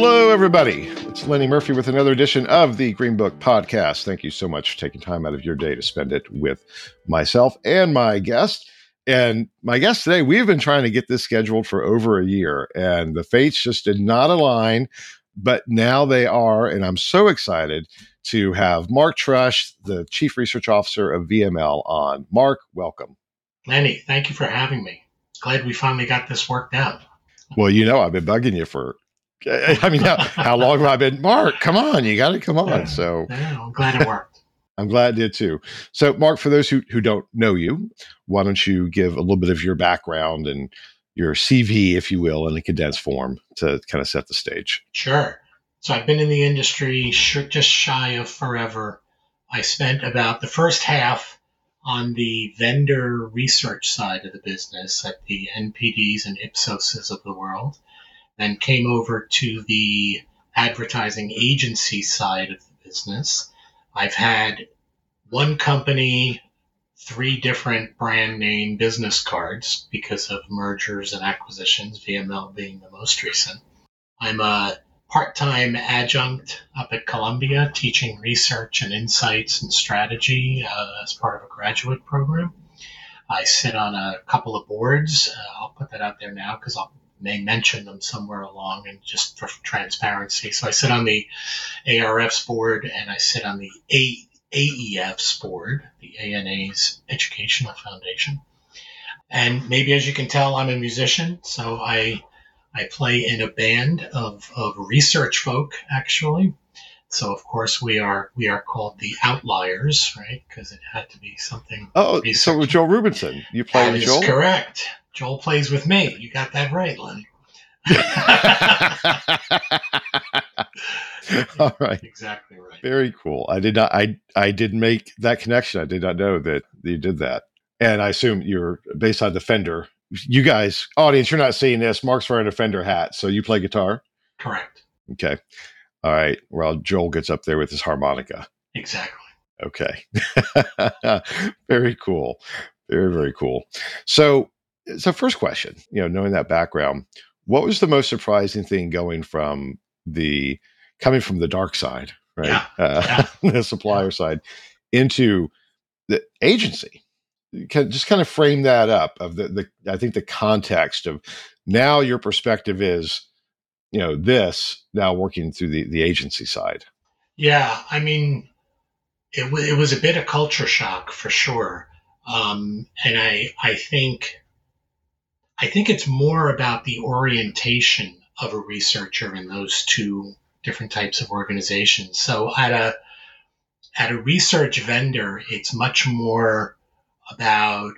Hello, everybody. It's Lenny Murphy with another edition of the Greenbook Podcast. Thank you so much for taking time out of your day to spend it with myself and my guest. And my guest today, we've been trying to get this scheduled for over a year, and the fates just did not align, but now they are. And I'm so excited to have Mark Truss, the Chief Research Officer of VML, on. Mark, welcome. Lenny, thank you for having me. Glad we finally got this worked out. Well, you know, I've been bugging you for I mean, how, how long have I been? Mark, come on, you got to come on. So yeah, I'm glad it worked. I'm glad it did too. So, Mark, for those who, who don't know you, why don't you give a little bit of your background and your CV, if you will, in a condensed form to kind of set the stage? Sure. So, I've been in the industry just shy of forever. I spent about the first half on the vendor research side of the business at the NPDs and Ipsoses of the world then came over to the advertising agency side of the business. I've had one company, three different brand name business cards because of mergers and acquisitions, VML being the most recent. I'm a part time adjunct up at Columbia teaching research and insights and strategy uh, as part of a graduate program. I sit on a couple of boards. Uh, I'll put that out there now because I'll may mention them somewhere along and just for transparency. So I sit on the ARF's board and I sit on the A- AEF's board, the ANA's Educational Foundation. And maybe as you can tell, I'm a musician, so I I play in a band of, of research folk actually. So of course we are we are called the Outliers, right? Because it had to be something. Oh, research. so Joel Rubinson, you play that with Joel. Correct. Joel plays with me. You got that right, Lenny. All right. Exactly right. Very cool. I did not I I did make that connection. I did not know that you did that. And I assume you're based on the Fender. You guys, audience, you're not seeing this. Mark's wearing a Fender hat. So you play guitar? Correct. Okay. All right. Well, Joel gets up there with his harmonica. Exactly. Okay. very cool. Very, very cool. So so first question you know knowing that background what was the most surprising thing going from the coming from the dark side right yeah. Uh, yeah. the supplier yeah. side into the agency can just kind of frame that up of the, the i think the context of now your perspective is you know this now working through the, the agency side yeah i mean it, w- it was a bit of culture shock for sure um, and i i think I think it's more about the orientation of a researcher in those two different types of organizations. So at a at a research vendor, it's much more about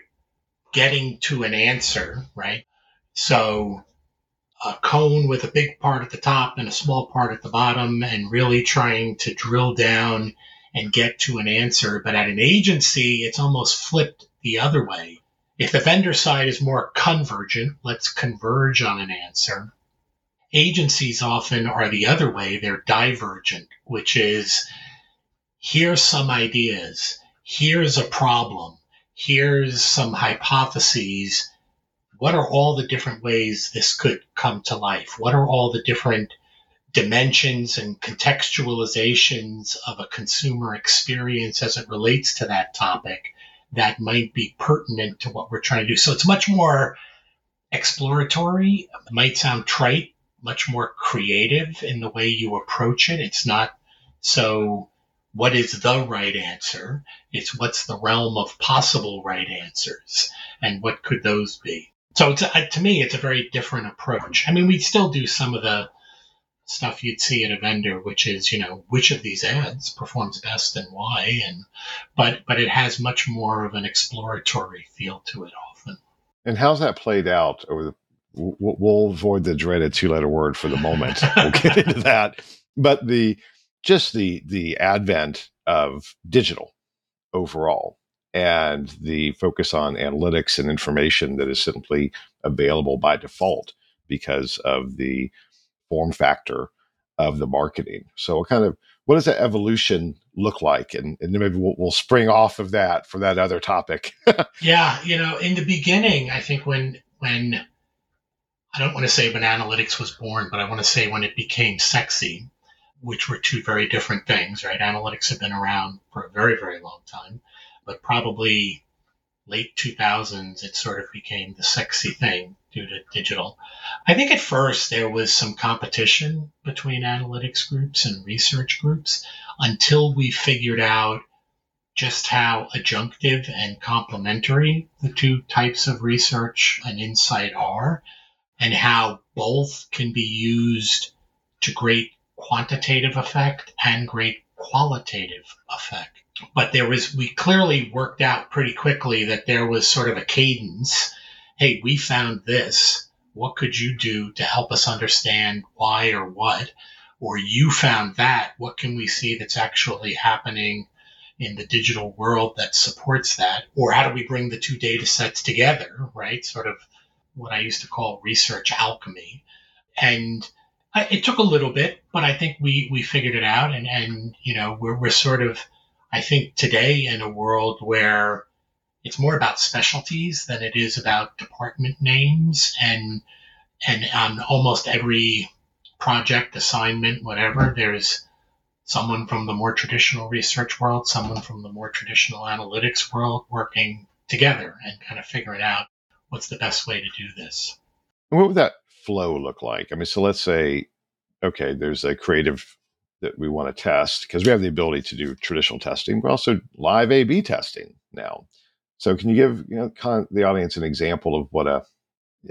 getting to an answer, right? So a cone with a big part at the top and a small part at the bottom, and really trying to drill down and get to an answer. But at an agency, it's almost flipped the other way. If the vendor side is more convergent, let's converge on an answer. Agencies often are the other way, they're divergent, which is here's some ideas, here's a problem, here's some hypotheses. What are all the different ways this could come to life? What are all the different dimensions and contextualizations of a consumer experience as it relates to that topic? That might be pertinent to what we're trying to do. So it's much more exploratory. It might sound trite, much more creative in the way you approach it. It's not so what is the right answer? It's what's the realm of possible right answers and what could those be? So to me, it's a very different approach. I mean, we still do some of the stuff you'd see at a vendor, which is, you know, which of these ads performs best and why, and but but it has much more of an exploratory feel to it often. And how's that played out over the we'll, we'll avoid the dreaded two-letter word for the moment. we'll get into that, but the just the the advent of digital overall and the focus on analytics and information that is simply available by default because of the form factor of the marketing. So, what kind of what does that evolution look like? And, and maybe we'll, we'll spring off of that for that other topic. yeah, you know, in the beginning, I think when when I don't want to say when analytics was born, but I want to say when it became sexy, which were two very different things, right? Analytics have been around for a very, very long time, but probably late 2000s, it sort of became the sexy thing due to digital. I think at first there was some competition between analytics groups and research groups until we figured out just how adjunctive and complementary the two types of research and insight are, and how both can be used to great quantitative effect and great qualitative effect. But there was, we clearly worked out pretty quickly that there was sort of a cadence. Hey, we found this. What could you do to help us understand why or what? Or you found that. What can we see that's actually happening in the digital world that supports that? Or how do we bring the two data sets together, right? Sort of what I used to call research alchemy. And it took a little bit, but I think we, we figured it out. And, and, you know, we're, we're sort of, I think today in a world where it's more about specialties than it is about department names and, and on almost every project, assignment, whatever, there's someone from the more traditional research world, someone from the more traditional analytics world working together and kind of figuring out what's the best way to do this. What would that flow look like? I mean, so let's say, okay, there's a creative that we want to test because we have the ability to do traditional testing, but also live A/B testing now. So, can you give you know the audience an example of what a?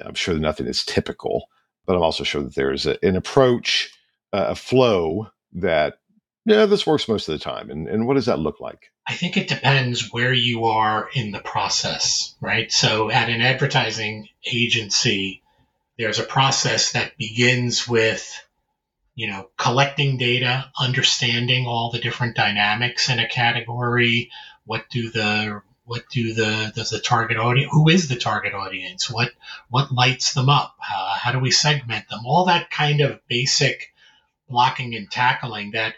I'm sure nothing is typical, but I'm also sure that there is an approach, uh, a flow that yeah, this works most of the time. And and what does that look like? I think it depends where you are in the process, right? So, at an advertising agency, there's a process that begins with, you know, collecting data, understanding all the different dynamics in a category. What do the what do the does the target audience who is the target audience? What what lights them up? Uh, how do we segment them? All that kind of basic blocking and tackling that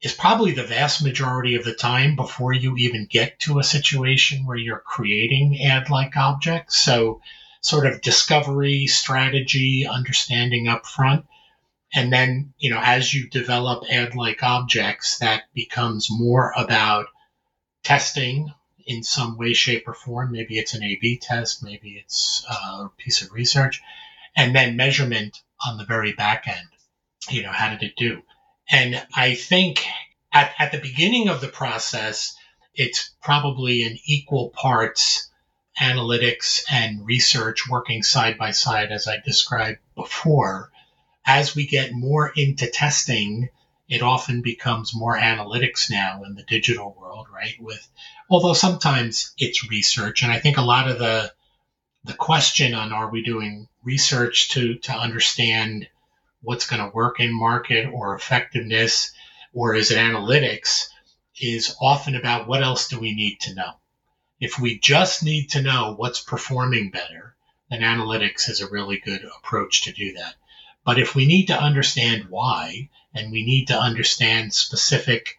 is probably the vast majority of the time before you even get to a situation where you're creating ad like objects. So sort of discovery, strategy, understanding up front. And then, you know, as you develop ad like objects, that becomes more about testing in some way, shape, or form. Maybe it's an A B test, maybe it's a piece of research, and then measurement on the very back end. You know, how did it do? And I think at, at the beginning of the process, it's probably in equal parts analytics and research working side by side, as I described before. As we get more into testing, it often becomes more analytics now in the digital world, right? With although sometimes it's research, and I think a lot of the the question on are we doing research to to understand what's going to work in market or effectiveness, or is it analytics, is often about what else do we need to know if we just need to know what's performing better, then analytics is a really good approach to do that. But if we need to understand why, and we need to understand specific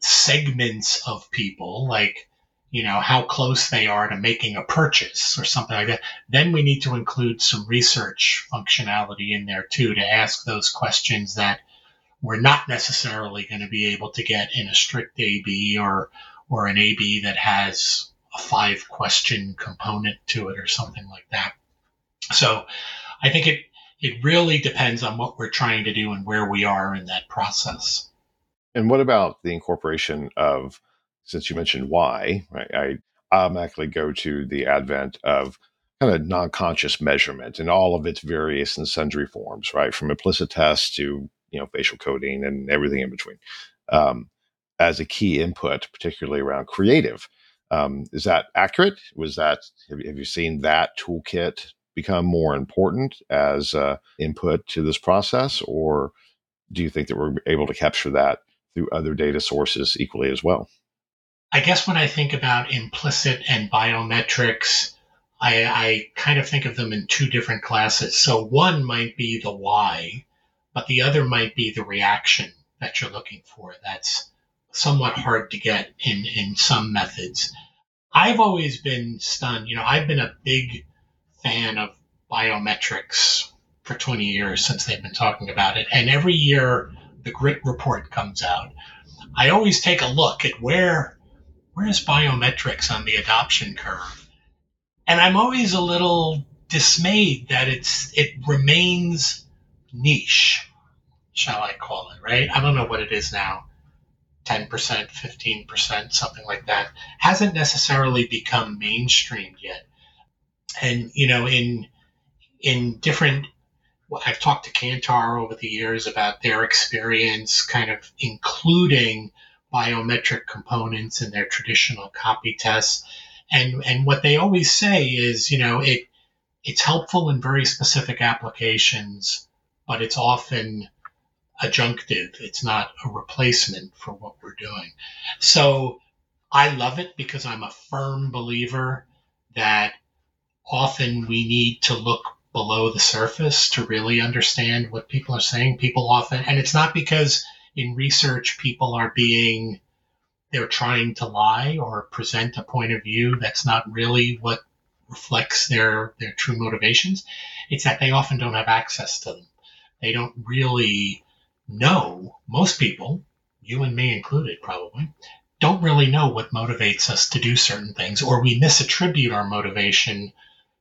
segments of people, like you know how close they are to making a purchase or something like that, then we need to include some research functionality in there too to ask those questions that we're not necessarily going to be able to get in a strict A/B or or an A/B that has a five question component to it or something like that. So I think it it really depends on what we're trying to do and where we are in that process. And what about the incorporation of since you mentioned why, right? I automatically go to the advent of kind of non-conscious measurement in all of its various and sundry forms, right? From implicit tests to you know facial coding and everything in between, um, as a key input, particularly around creative. Um, is that accurate? Was that have, have you seen that toolkit become more important as uh, input to this process, or do you think that we're able to capture that through other data sources equally as well? I guess when I think about implicit and biometrics, I, I kind of think of them in two different classes. So one might be the why, but the other might be the reaction that you're looking for. That's somewhat hard to get in, in some methods. I've always been stunned. You know, I've been a big fan of biometrics for 20 years since they've been talking about it. And every year the GRIT report comes out. I always take a look at where where's biometrics on the adoption curve? And I'm always a little dismayed that it's it remains niche, shall I call it, right? I don't know what it is now. 10%, 15%, something like that. Hasn't necessarily become mainstreamed yet. And you know, in in different I've talked to Kantar over the years about their experience kind of including biometric components in their traditional copy tests. And, and what they always say is, you know, it, it's helpful in very specific applications, but it's often adjunctive. It's not a replacement for what we're doing. So I love it because I'm a firm believer that often we need to look below the surface to really understand what people are saying. People often, and it's not because in research people are being, they're trying to lie or present a point of view that's not really what reflects their, their true motivations. It's that they often don't have access to them. They don't really know, most people, you and me included probably, don't really know what motivates us to do certain things, or we misattribute our motivation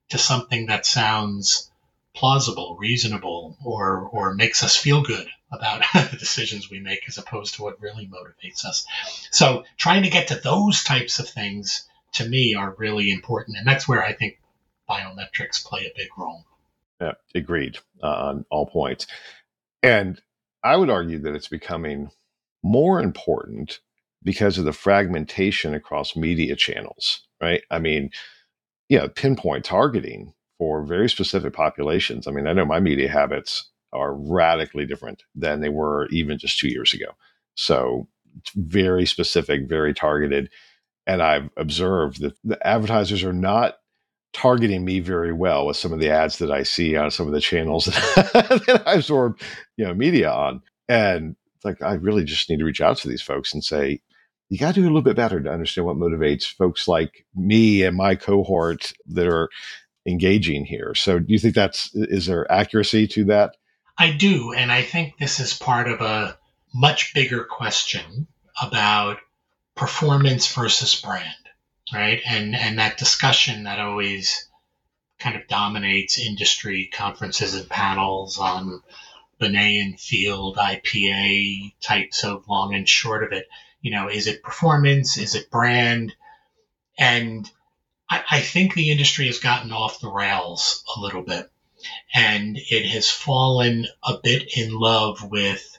to something that sounds plausible, reasonable, or or makes us feel good about the decisions we make as opposed to what really motivates us. So trying to get to those types of things to me are really important, and that's where I think biometrics play a big role. Yeah, agreed uh, on all points. And I would argue that it's becoming more important because of the fragmentation across media channels, right? I mean, yeah, pinpoint targeting for very specific populations. I mean, I know my media habits are radically different than they were even just two years ago. So, very specific, very targeted. And I've observed that the advertisers are not targeting me very well with some of the ads that I see on some of the channels that I absorb, you know, media on. And like, I really just need to reach out to these folks and say, you got to do a little bit better to understand what motivates folks like me and my cohort that are engaging here. So, do you think that's is there accuracy to that? I do, and I think this is part of a much bigger question about performance versus brand, right? And and that discussion that always kind of dominates industry conferences and panels on Binet and Field IPA types of long and short of it you know, is it performance? Is it brand? And I, I think the industry has gotten off the rails a little bit and it has fallen a bit in love with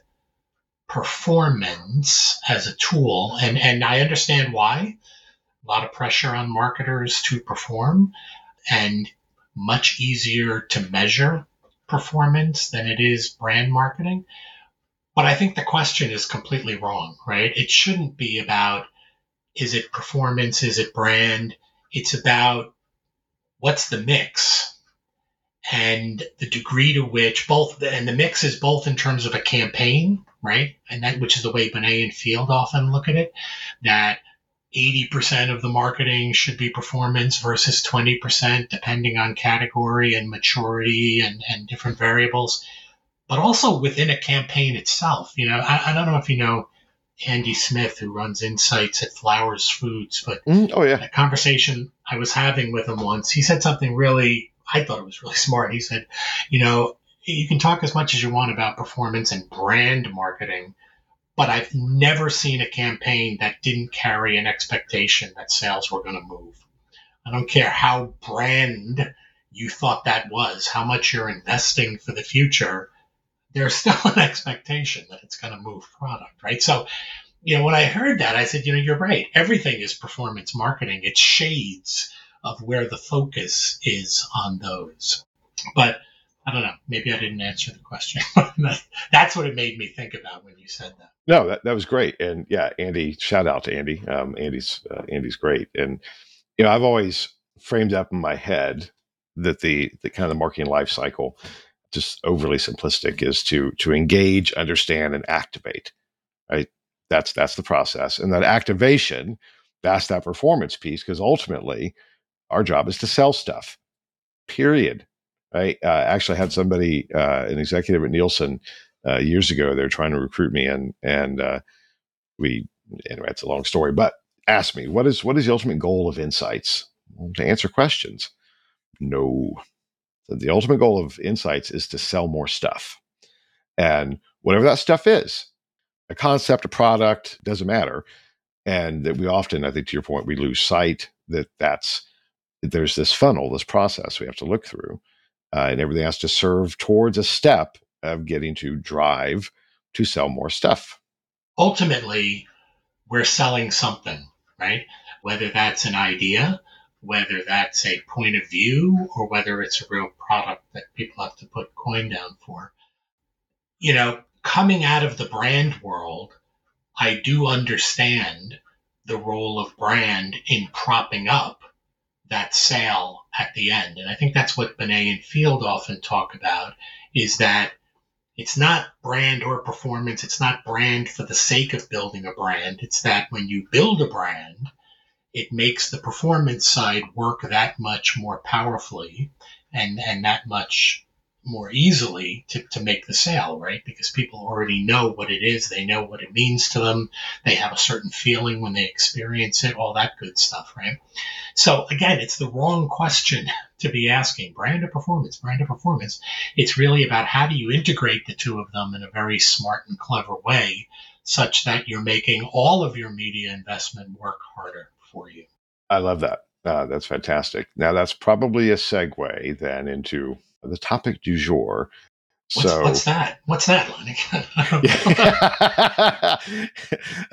performance as a tool. And, and I understand why. A lot of pressure on marketers to perform and much easier to measure performance than it is brand marketing. But I think the question is completely wrong, right? It shouldn't be about is it performance, is it brand? It's about what's the mix and the degree to which both and the mix is both in terms of a campaign, right? And that which is the way Binet and Field often look at it, that 80% of the marketing should be performance versus 20% depending on category and maturity and, and different variables but also within a campaign itself. You know, I, I don't know if you know Andy Smith, who runs insights at Flowers Foods, but mm, oh yeah, a conversation I was having with him once, he said something really, I thought it was really smart. He said, you know, you can talk as much as you want about performance and brand marketing, but I've never seen a campaign that didn't carry an expectation that sales were going to move. I don't care how brand you thought that was, how much you're investing for the future there's still an expectation that it's going to move product, right? So, you know, when I heard that, I said, you know, you're right. Everything is performance marketing. It's shades of where the focus is on those. But I don't know. Maybe I didn't answer the question. That's what it made me think about when you said that. No, that, that was great. And yeah, Andy, shout out to Andy. Um, Andy's uh, Andy's great. And you know, I've always framed up in my head that the the kind of the marketing life cycle, just overly simplistic, is to to engage, understand, and activate. Right. That's that's the process. And that activation, that's that performance piece, because ultimately our job is to sell stuff. Period. Right. I uh, actually had somebody, uh, an executive at Nielsen, uh, years ago. They were trying to recruit me, and and uh, we anyway, it's a long story, but asked me what is what is the ultimate goal of insights? Well, to answer questions. No, the ultimate goal of insights is to sell more stuff, and whatever that stuff is, a concept, a product, doesn't matter. And that we often, I think, to your point, we lose sight that that's there's this funnel, this process we have to look through uh, and everything has to serve towards a step of getting to drive to sell more stuff. Ultimately, we're selling something, right? Whether that's an idea, whether that's a point of view, or whether it's a real product that people have to put coin down for. You know, coming out of the brand world, I do understand the role of brand in propping up that sale at the end. And I think that's what Binet and Field often talk about is that it's not brand or performance. It's not brand for the sake of building a brand. It's that when you build a brand, it makes the performance side work that much more powerfully and, and that much more easily to, to make the sale, right? Because people already know what it is. They know what it means to them. They have a certain feeling when they experience it, all that good stuff, right? So again, it's the wrong question to be asking brand of performance, brand of performance. It's really about how do you integrate the two of them in a very smart and clever way such that you're making all of your media investment work harder for you. I love that. Uh, that's fantastic. Now, that's probably a segue then into the topic du jour. What's, so, what's that? What's that, Lenny?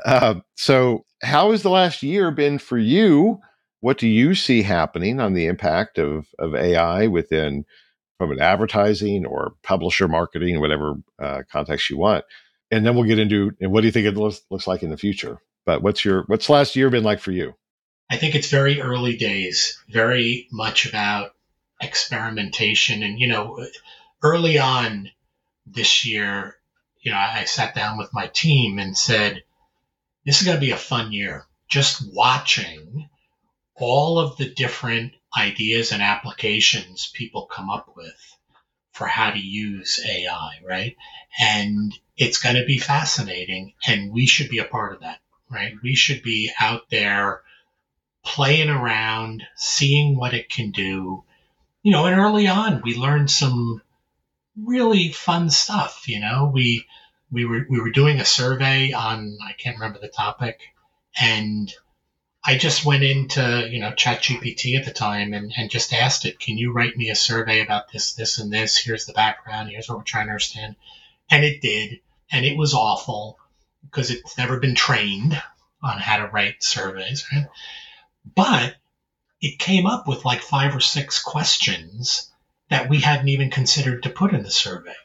uh, so, how has the last year been for you? What do you see happening on the impact of, of AI within from an advertising or publisher marketing, whatever uh, context you want? And then we'll get into and what do you think it looks, looks like in the future? But what's your what's last year been like for you? I think it's very early days, very much about experimentation. And, you know, early on this year, you know, I sat down with my team and said, this is going to be a fun year. Just watching all of the different ideas and applications people come up with for how to use AI, right? And it's going to be fascinating. And we should be a part of that, right? We should be out there playing around, seeing what it can do, you know, and early on we learned some really fun stuff. You know, we we were we were doing a survey on I can't remember the topic, and I just went into you know ChatGPT at the time and, and just asked it, can you write me a survey about this, this, and this? Here's the background. Here's what we're trying to understand, and it did, and it was awful because it's never been trained on how to write surveys, right? But it came up with like five or six questions that we hadn't even considered to put in the survey.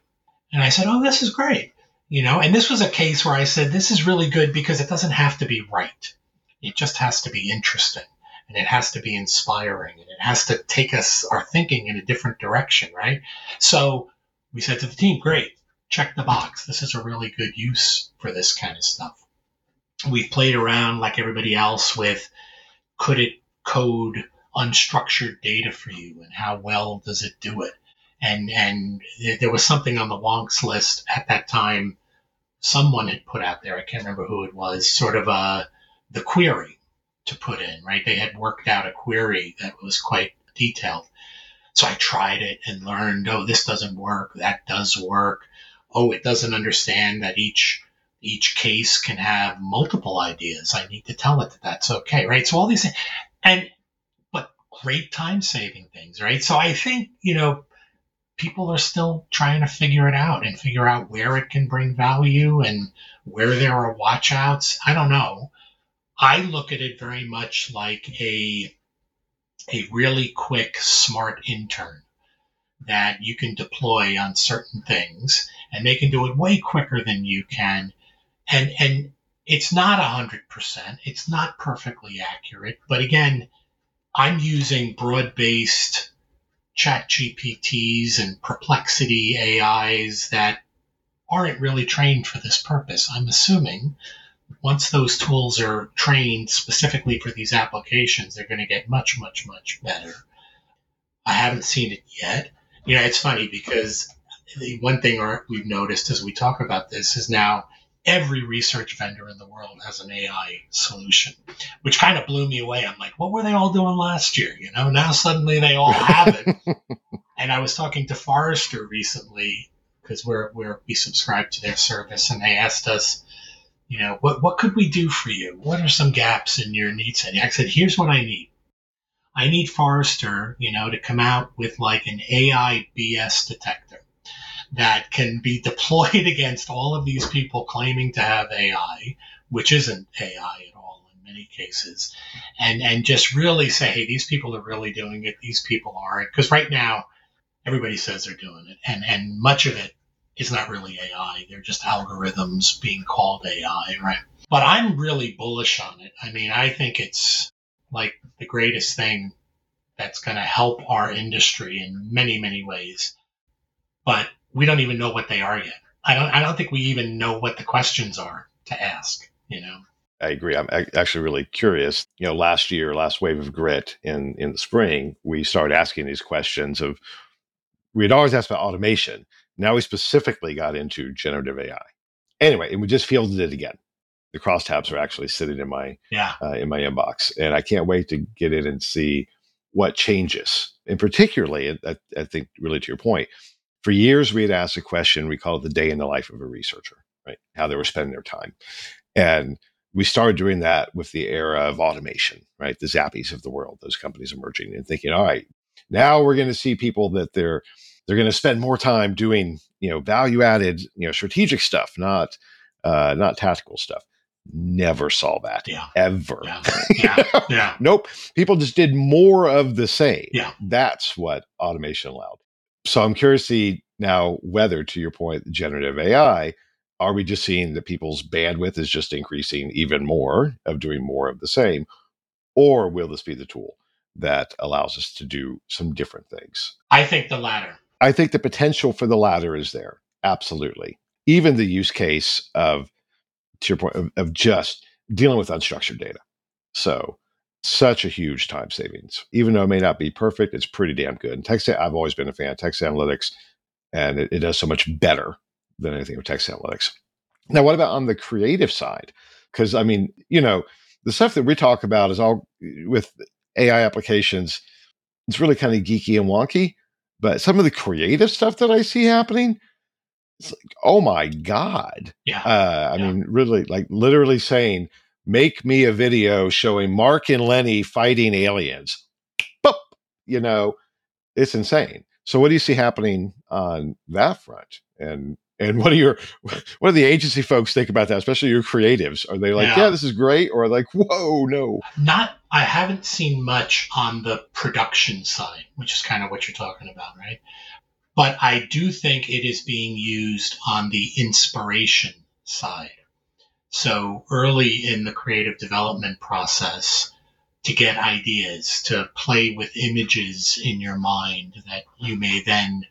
And I said, Oh, this is great. You know, and this was a case where I said, This is really good because it doesn't have to be right. It just has to be interesting and it has to be inspiring and it has to take us our thinking in a different direction, right? So we said to the team, Great, check the box. This is a really good use for this kind of stuff. We've played around like everybody else with could it code unstructured data for you and how well does it do it? And, and there was something on the wonks list at that time someone had put out there. I can't remember who it was, sort of a, the query to put in, right? They had worked out a query that was quite detailed. So I tried it and learned, oh, this doesn't work. That does work. Oh, it doesn't understand that each each case can have multiple ideas. I need to tell it that that's okay, right? So all these things, and but great time saving things, right? So I think you know people are still trying to figure it out and figure out where it can bring value and where there are watchouts. I don't know. I look at it very much like a a really quick, smart intern that you can deploy on certain things and they can do it way quicker than you can. And, and it's not 100%. It's not perfectly accurate. But again, I'm using broad based ChatGPTs and Perplexity AIs that aren't really trained for this purpose. I'm assuming once those tools are trained specifically for these applications, they're going to get much, much, much better. I haven't seen it yet. You know, it's funny because the one thing we've noticed as we talk about this is now every research vendor in the world has an AI solution, which kind of blew me away. I'm like, what were they all doing last year? You know, now suddenly they all have it. and I was talking to Forrester recently because we're, we're we subscribe to their service, and they asked us, you know, what what could we do for you? What are some gaps in your needs? And I said, here's what I need. I need Forrester, you know, to come out with like an AI BS detector that can be deployed against all of these people claiming to have AI, which isn't AI at all in many cases, and and just really say, hey, these people are really doing it, these people aren't, because right now everybody says they're doing it, and and much of it is not really AI; they're just algorithms being called AI, right? But I'm really bullish on it. I mean, I think it's like the greatest thing that's going to help our industry in many many ways. But we don't even know what they are yet. I don't I don't think we even know what the questions are to ask, you know. I agree. I'm actually really curious. You know, last year, last wave of GRIT in in the spring, we started asking these questions of we had always asked about automation. Now we specifically got into generative AI. Anyway, and we just fielded it again. The crosstabs are actually sitting in my yeah. uh, in my inbox, and I can't wait to get in and see what changes. And particularly, I, I think, really to your point, for years we had asked a question we call it the day in the life of a researcher right? How they were spending their time. And we started doing that with the era of automation right? The Zappis of the world those companies emerging and thinking all right now we're going to see people that they're they're going to spend more time doing you know value added you know strategic stuff not uh not tactical stuff. Never saw that yeah. ever. Yeah. Yeah. yeah. nope. People just did more of the same. Yeah. That's what automation allowed so I'm curious to see now whether, to your point, generative AI, are we just seeing that people's bandwidth is just increasing even more of doing more of the same? Or will this be the tool that allows us to do some different things? I think the latter. I think the potential for the latter is there. Absolutely. Even the use case of, to your point, of, of just dealing with unstructured data. So such a huge time savings. Even though it may not be perfect, it's pretty damn good. And text, I've always been a fan of text analytics, and it, it does so much better than anything with text analytics. Now, what about on the creative side? Because I mean, you know, the stuff that we talk about is all with AI applications. It's really kind of geeky and wonky, but some of the creative stuff that I see happening, it's like, oh my god! Yeah, uh, I yeah. mean, really, like literally saying, make me a video showing Mark and Lenny fighting aliens. Boop! You know, it's insane. So what do you see happening on that front? And and what do your what do the agency folks think about that, especially your creatives? Are they like, yeah, Yeah. this is great, or like, whoa, no? Not, I haven't seen much on the production side, which is kind of what you're talking about, right? But I do think it is being used on the inspiration side. So early in the creative development process, to get ideas, to play with images in your mind that you may then,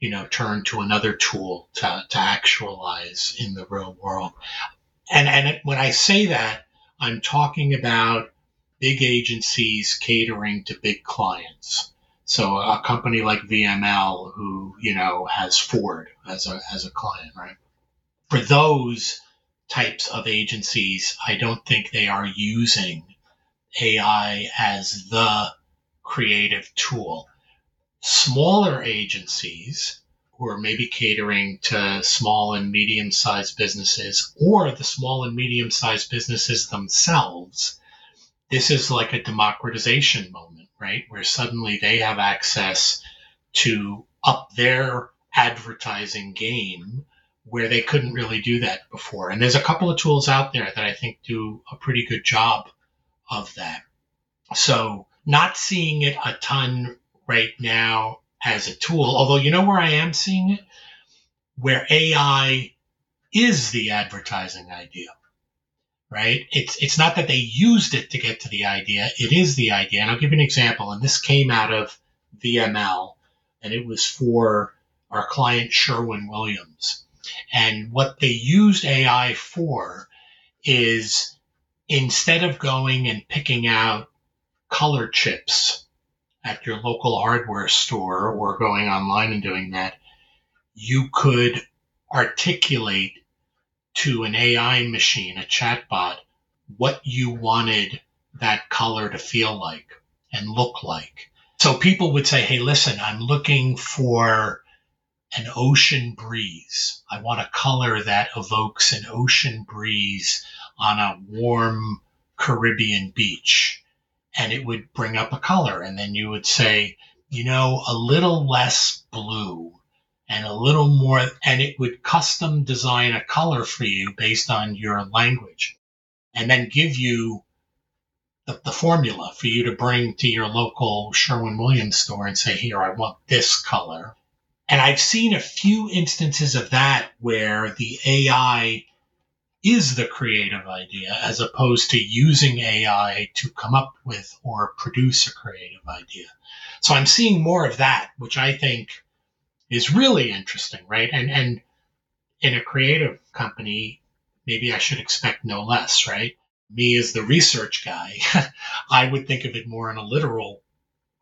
you know, turn to another tool to, to actualize in the real world. And, and when I say that, I'm talking about big agencies catering to big clients. So a company like VML, who you know has Ford as a as a client, right? For those types of agencies, I don't think they are using AI as the creative tool. Smaller agencies who are maybe catering to small and medium sized businesses or the small and medium sized businesses themselves, this is like a democratization moment, right? Where suddenly they have access to up their advertising game where they couldn't really do that before. And there's a couple of tools out there that I think do a pretty good job of that. So, not seeing it a ton right now as a tool. Although, you know where I am seeing it? Where AI is the advertising idea, right? It's, it's not that they used it to get to the idea, it is the idea. And I'll give you an example. And this came out of VML, and it was for our client Sherwin Williams. And what they used AI for is instead of going and picking out color chips at your local hardware store or going online and doing that, you could articulate to an AI machine, a chatbot, what you wanted that color to feel like and look like. So people would say, Hey, listen, I'm looking for an ocean breeze. I want a color that evokes an ocean breeze on a warm Caribbean beach. And it would bring up a color. And then you would say, you know, a little less blue and a little more, and it would custom design a color for you based on your language and then give you the, the formula for you to bring to your local Sherwin Williams store and say, here, I want this color. And I've seen a few instances of that where the AI is the creative idea as opposed to using AI to come up with or produce a creative idea. So I'm seeing more of that, which I think is really interesting, right? And and in a creative company, maybe I should expect no less, right? Me as the research guy, I would think of it more in a literal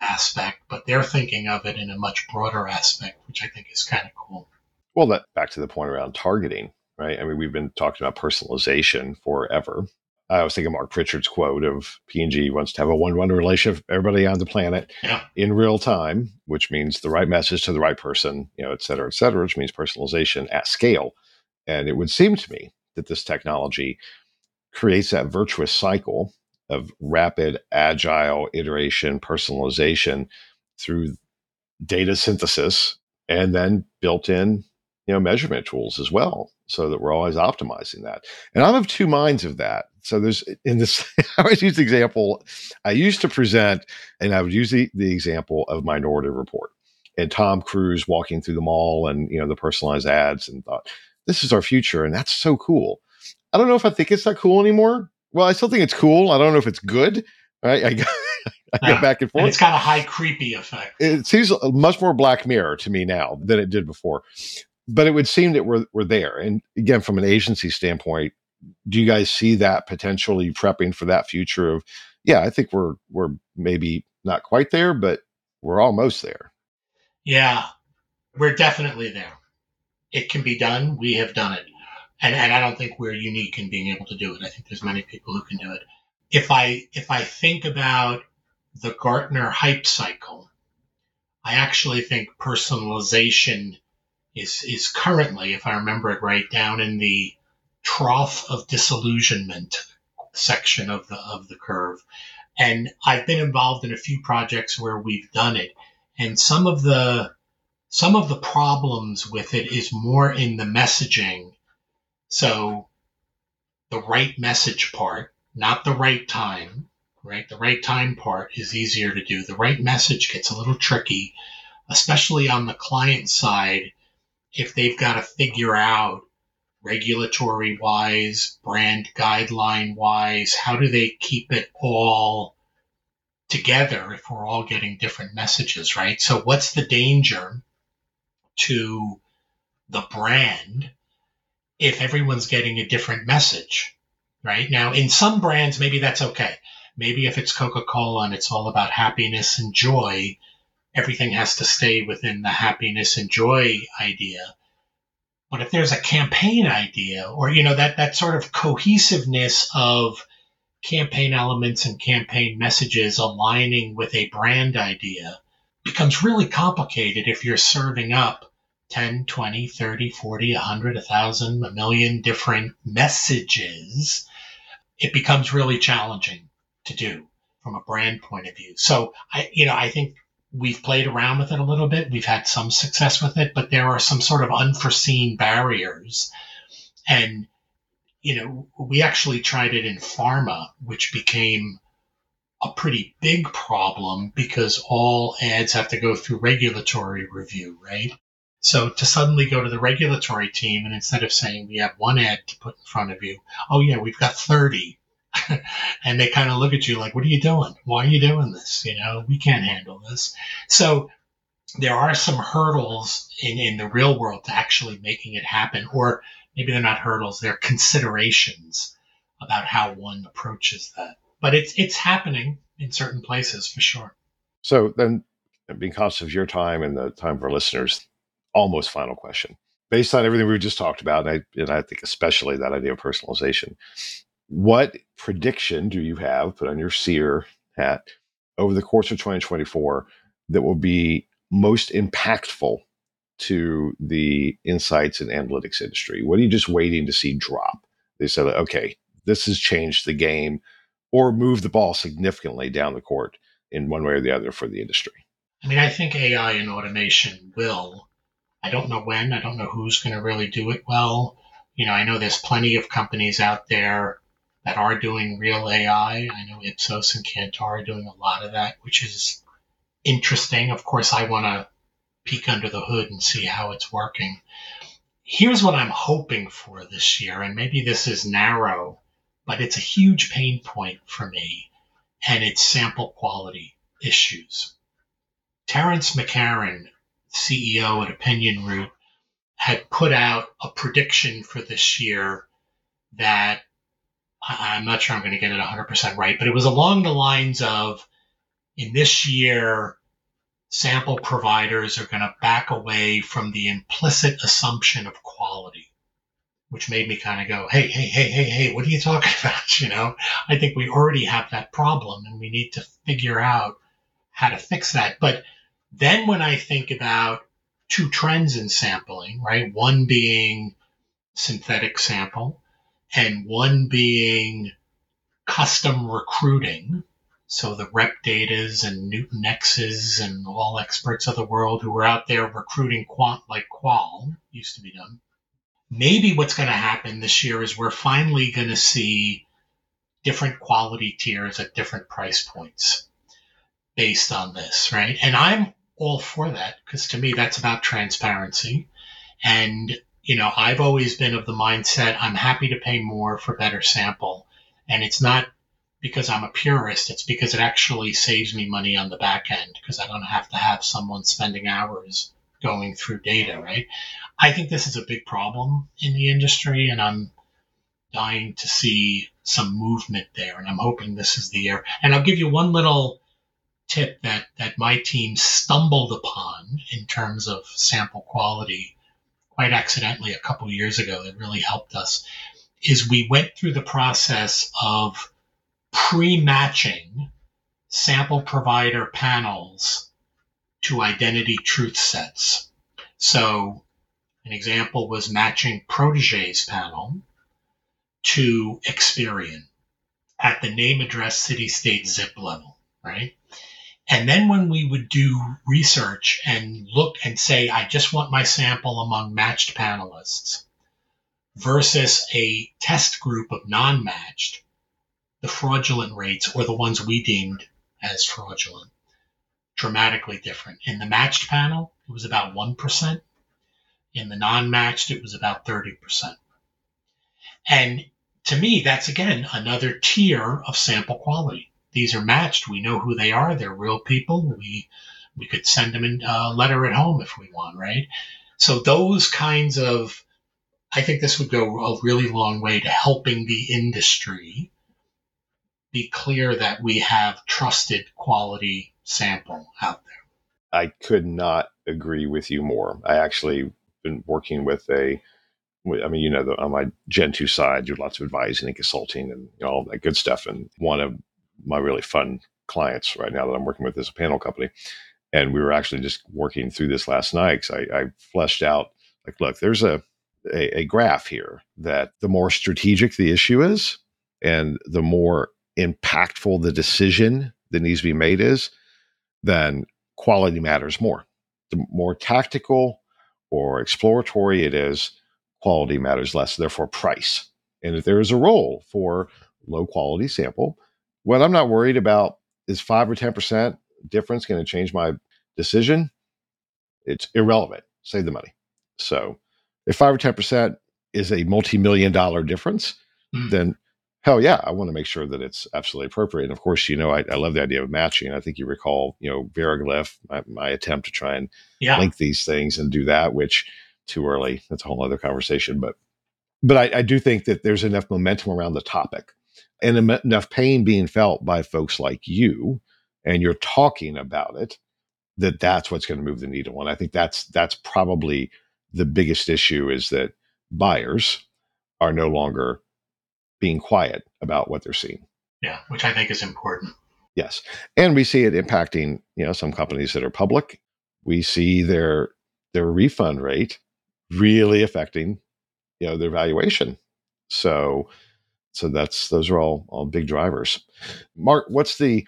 aspect, but they're thinking of it in a much broader aspect, which I think is kind of cool. Well, that back to the point around targeting, right? I mean, we've been talking about personalization forever. I was thinking Mark Pritchard's quote of P&G wants to have a one-one relationship with everybody on the planet yeah. in real time, which means the right message to the right person, you know, et cetera, et cetera, which means personalization at scale. And it would seem to me that this technology creates that virtuous cycle of rapid, agile iteration, personalization through data synthesis and then built in you know measurement tools as well so that we're always optimizing that. And i'm of two minds of that. So there's in this i always use the example i used to present and i would use the, the example of minority report and tom cruise walking through the mall and you know the personalized ads and thought this is our future and that's so cool. I don't know if i think it's that cool anymore well, I still think it's cool. I don't know if it's good. Right? I, go, I go back and forth. And it's got a high creepy effect. It seems much more Black Mirror to me now than it did before. But it would seem that we're we're there. And again, from an agency standpoint, do you guys see that potentially prepping for that future of? Yeah, I think we're we're maybe not quite there, but we're almost there. Yeah, we're definitely there. It can be done. We have done it and, and I don't think we're unique in being able to do it. I think there's many people who can do it. If I if I think about the Gartner hype cycle, I actually think personalization is is currently, if I remember it right, down in the trough of disillusionment section of the of the curve. And I've been involved in a few projects where we've done it. And some of the some of the problems with it is more in the messaging so the right message part, not the right time, right? The right time part is easier to do. The right message gets a little tricky, especially on the client side if they've got to figure out regulatory wise, brand guideline wise, how do they keep it all together if we're all getting different messages, right? So what's the danger to the brand if everyone's getting a different message, right? Now, in some brands, maybe that's okay. Maybe if it's Coca Cola and it's all about happiness and joy, everything has to stay within the happiness and joy idea. But if there's a campaign idea or, you know, that, that sort of cohesiveness of campaign elements and campaign messages aligning with a brand idea becomes really complicated if you're serving up 10, 20, 30, 40, 100, 1,000, a million different messages, it becomes really challenging to do from a brand point of view. So I, you know, I think we've played around with it a little bit. We've had some success with it, but there are some sort of unforeseen barriers. And, you know, we actually tried it in pharma, which became a pretty big problem because all ads have to go through regulatory review, right? So to suddenly go to the regulatory team and instead of saying we have one ad to put in front of you, oh yeah, we've got 30. and they kind of look at you like, what are you doing? Why are you doing this? You know, we can't handle this. So there are some hurdles in, in the real world to actually making it happen, or maybe they're not hurdles, they're considerations about how one approaches that. But it's it's happening in certain places for sure. So then because of your time and the time of our listeners, almost final question. Based on everything we've just talked about, and I, and I think especially that idea of personalization, what prediction do you have, put on your seer hat, over the course of 2024 that will be most impactful to the insights and analytics industry? What are you just waiting to see drop? They said, okay, this has changed the game or moved the ball significantly down the court in one way or the other for the industry. I mean, I think AI and automation will I don't know when. I don't know who's going to really do it well. You know, I know there's plenty of companies out there that are doing real AI. I know Ipsos and Kantar are doing a lot of that, which is interesting. Of course, I want to peek under the hood and see how it's working. Here's what I'm hoping for this year, and maybe this is narrow, but it's a huge pain point for me, and it's sample quality issues. Terence McCarron CEO at OpinionRoute, had put out a prediction for this year that I'm not sure I'm going to get it 100% right, but it was along the lines of in this year, sample providers are going to back away from the implicit assumption of quality, which made me kind of go, hey, hey, hey, hey, hey, what are you talking about? You know, I think we already have that problem and we need to figure out how to fix that. But then when I think about two trends in sampling, right? One being synthetic sample and one being custom recruiting. So the rep datas and NewtonX's and all experts of the world who are out there recruiting quant like qual used to be done. Maybe what's going to happen this year is we're finally going to see different quality tiers at different price points based on this, right? And I'm all for that because to me that's about transparency. And you know, I've always been of the mindset I'm happy to pay more for better sample, and it's not because I'm a purist. It's because it actually saves me money on the back end because I don't have to have someone spending hours going through data, right? I think this is a big problem in the industry, and I'm dying to see some movement there. And I'm hoping this is the year. And I'll give you one little tip that, that my team stumbled upon in terms of sample quality quite accidentally a couple years ago that really helped us is we went through the process of pre-matching sample provider panels to identity truth sets. So an example was matching Prodege's panel to Experian at the name, address, city, state, zip level, right? And then when we would do research and look and say, I just want my sample among matched panelists versus a test group of non matched, the fraudulent rates, or the ones we deemed as fraudulent, dramatically different. In the matched panel, it was about 1%. In the non matched, it was about 30%. And to me, that's again another tier of sample quality these are matched. We know who they are. They're real people. We we could send them a letter at home if we want, right? So those kinds of, I think this would go a really long way to helping the industry be clear that we have trusted quality sample out there. I could not agree with you more. I actually been working with a I mean, you know, on my Gen 2 side, do lots of advising and consulting and all that good stuff. And one of my really fun clients right now that I'm working with as a panel company. And we were actually just working through this last night because I, I, fleshed out like, look, there's a, a, a graph here that the more strategic the issue is and the more impactful the decision that needs to be made is, then quality matters more. The more tactical or exploratory it is, quality matters less, therefore price. And if there is a role for low quality sample, well, I'm not worried about is five or 10% difference going to change my decision? It's irrelevant. Save the money. So if five or 10% is a multi million dollar difference, mm. then hell yeah, I want to make sure that it's absolutely appropriate. And of course, you know, I, I love the idea of matching. I think you recall, you know, Veriglif, my, my attempt to try and yeah. link these things and do that, which too early. That's a whole other conversation. But but I, I do think that there's enough momentum around the topic and enough pain being felt by folks like you, and you're talking about it, that that's what's going to move the needle. And I think that's that's probably the biggest issue is that buyers are no longer being quiet about what they're seeing. Yeah, which I think is important. Yes. And we see it impacting, you know, some companies that are public. We see their their refund rate really affecting, you know, their valuation. So so that's those are all all big drivers. Mark, what's the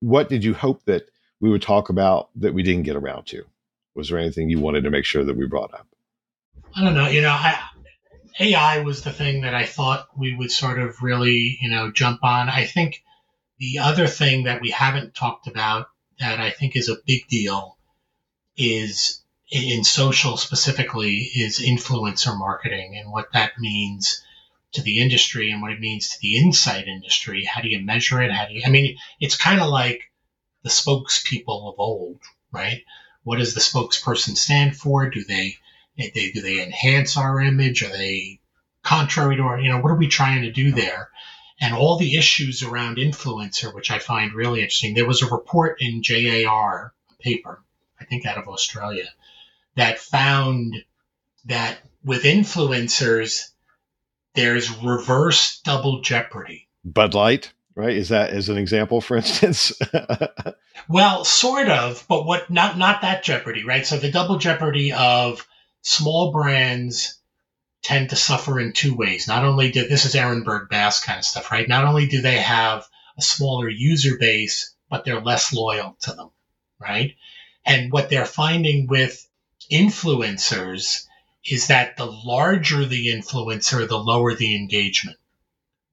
what did you hope that we would talk about that we didn't get around to? Was there anything you wanted to make sure that we brought up? I don't know. You know, I, AI was the thing that I thought we would sort of really, you know, jump on. I think the other thing that we haven't talked about that I think is a big deal is in social specifically is influencer marketing and what that means to the industry and what it means to the inside industry. How do you measure it? How do you, I mean, it's kind of like the spokespeople of old, right? What does the spokesperson stand for? Do they eh, they, do they enhance our image? Are they contrary to our, you know, what are we trying to do there? And all the issues around influencer, which I find really interesting. There was a report in JAR paper, I think out of Australia, that found that with influencers, there's reverse double jeopardy. Bud Light, right? Is that as an example, for instance? well, sort of, but what not not that jeopardy, right? So the double jeopardy of small brands tend to suffer in two ways. Not only do this is Ehrenberg Bass kind of stuff, right? Not only do they have a smaller user base, but they're less loyal to them, right? And what they're finding with influencers is that the larger the influencer, the lower the engagement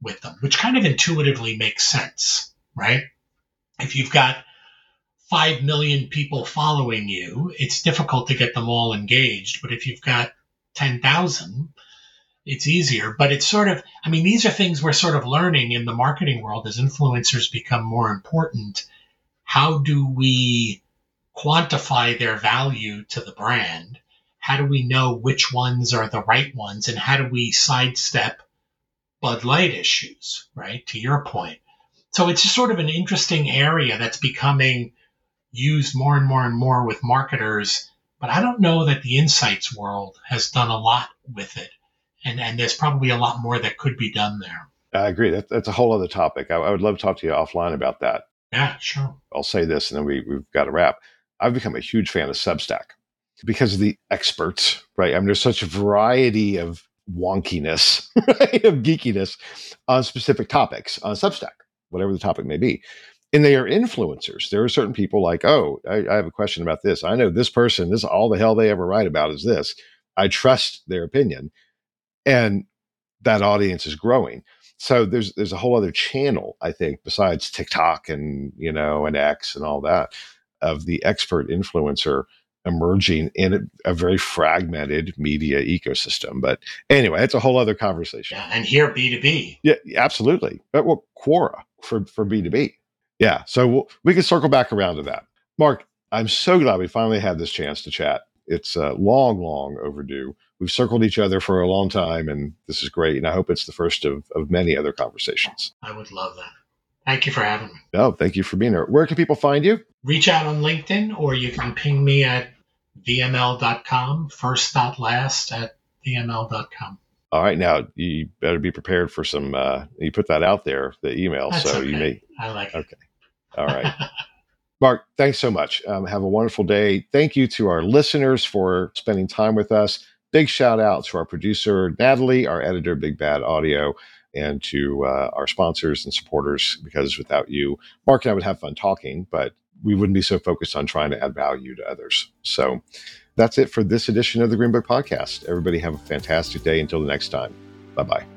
with them, which kind of intuitively makes sense, right? If you've got 5 million people following you, it's difficult to get them all engaged. But if you've got 10,000, it's easier. But it's sort of, I mean, these are things we're sort of learning in the marketing world as influencers become more important. How do we quantify their value to the brand? How do we know which ones are the right ones? And how do we sidestep Bud Light issues, right? To your point. So it's just sort of an interesting area that's becoming used more and more and more with marketers, but I don't know that the insights world has done a lot with it. And, and there's probably a lot more that could be done there. I agree. That, that's a whole other topic. I, I, would love to talk to you offline about that. Yeah, sure. I'll say this and then we, we've got to wrap. I've become a huge fan of Substack because of the experts, right? I mean, there's such a variety of wonkiness, right? Of geekiness on specific topics on Substack, whatever the topic may be and they are influencers. There are certain people like, oh, I, I, have a question about this. I know this person, this all the hell they ever write about is this. I trust their opinion. And that audience is growing. So there's there's a whole other channel, I think, besides TikTok and you know, and X and all that, of the expert influencer emerging in a, a very fragmented media ecosystem. But anyway, it's a whole other conversation. Yeah, and here B2B. Yeah, absolutely. But well, Quora for, for B2B yeah. So we'll, we can circle back around to that. Mark, I'm so glad we finally had this chance to chat. It's uh, long, long overdue. We've circled each other for a long time, and this is great. And I hope it's the first of, of many other conversations. I would love that. Thank you for having me. No, thank you for being here. Where can people find you? Reach out on LinkedIn, or you can ping me at vml.com, first dot last at vml.com. All right, now you better be prepared for some. Uh, you put that out there, the email, That's so okay. you may. I like it. Okay. All right. Mark, thanks so much. Um, have a wonderful day. Thank you to our listeners for spending time with us. Big shout out to our producer, Natalie, our editor, Big Bad Audio, and to uh, our sponsors and supporters, because without you, Mark and I would have fun talking, but we wouldn't be so focused on trying to add value to others. So that's it for this edition of the Greenbook Podcast. Everybody have a fantastic day until the next time. Bye bye.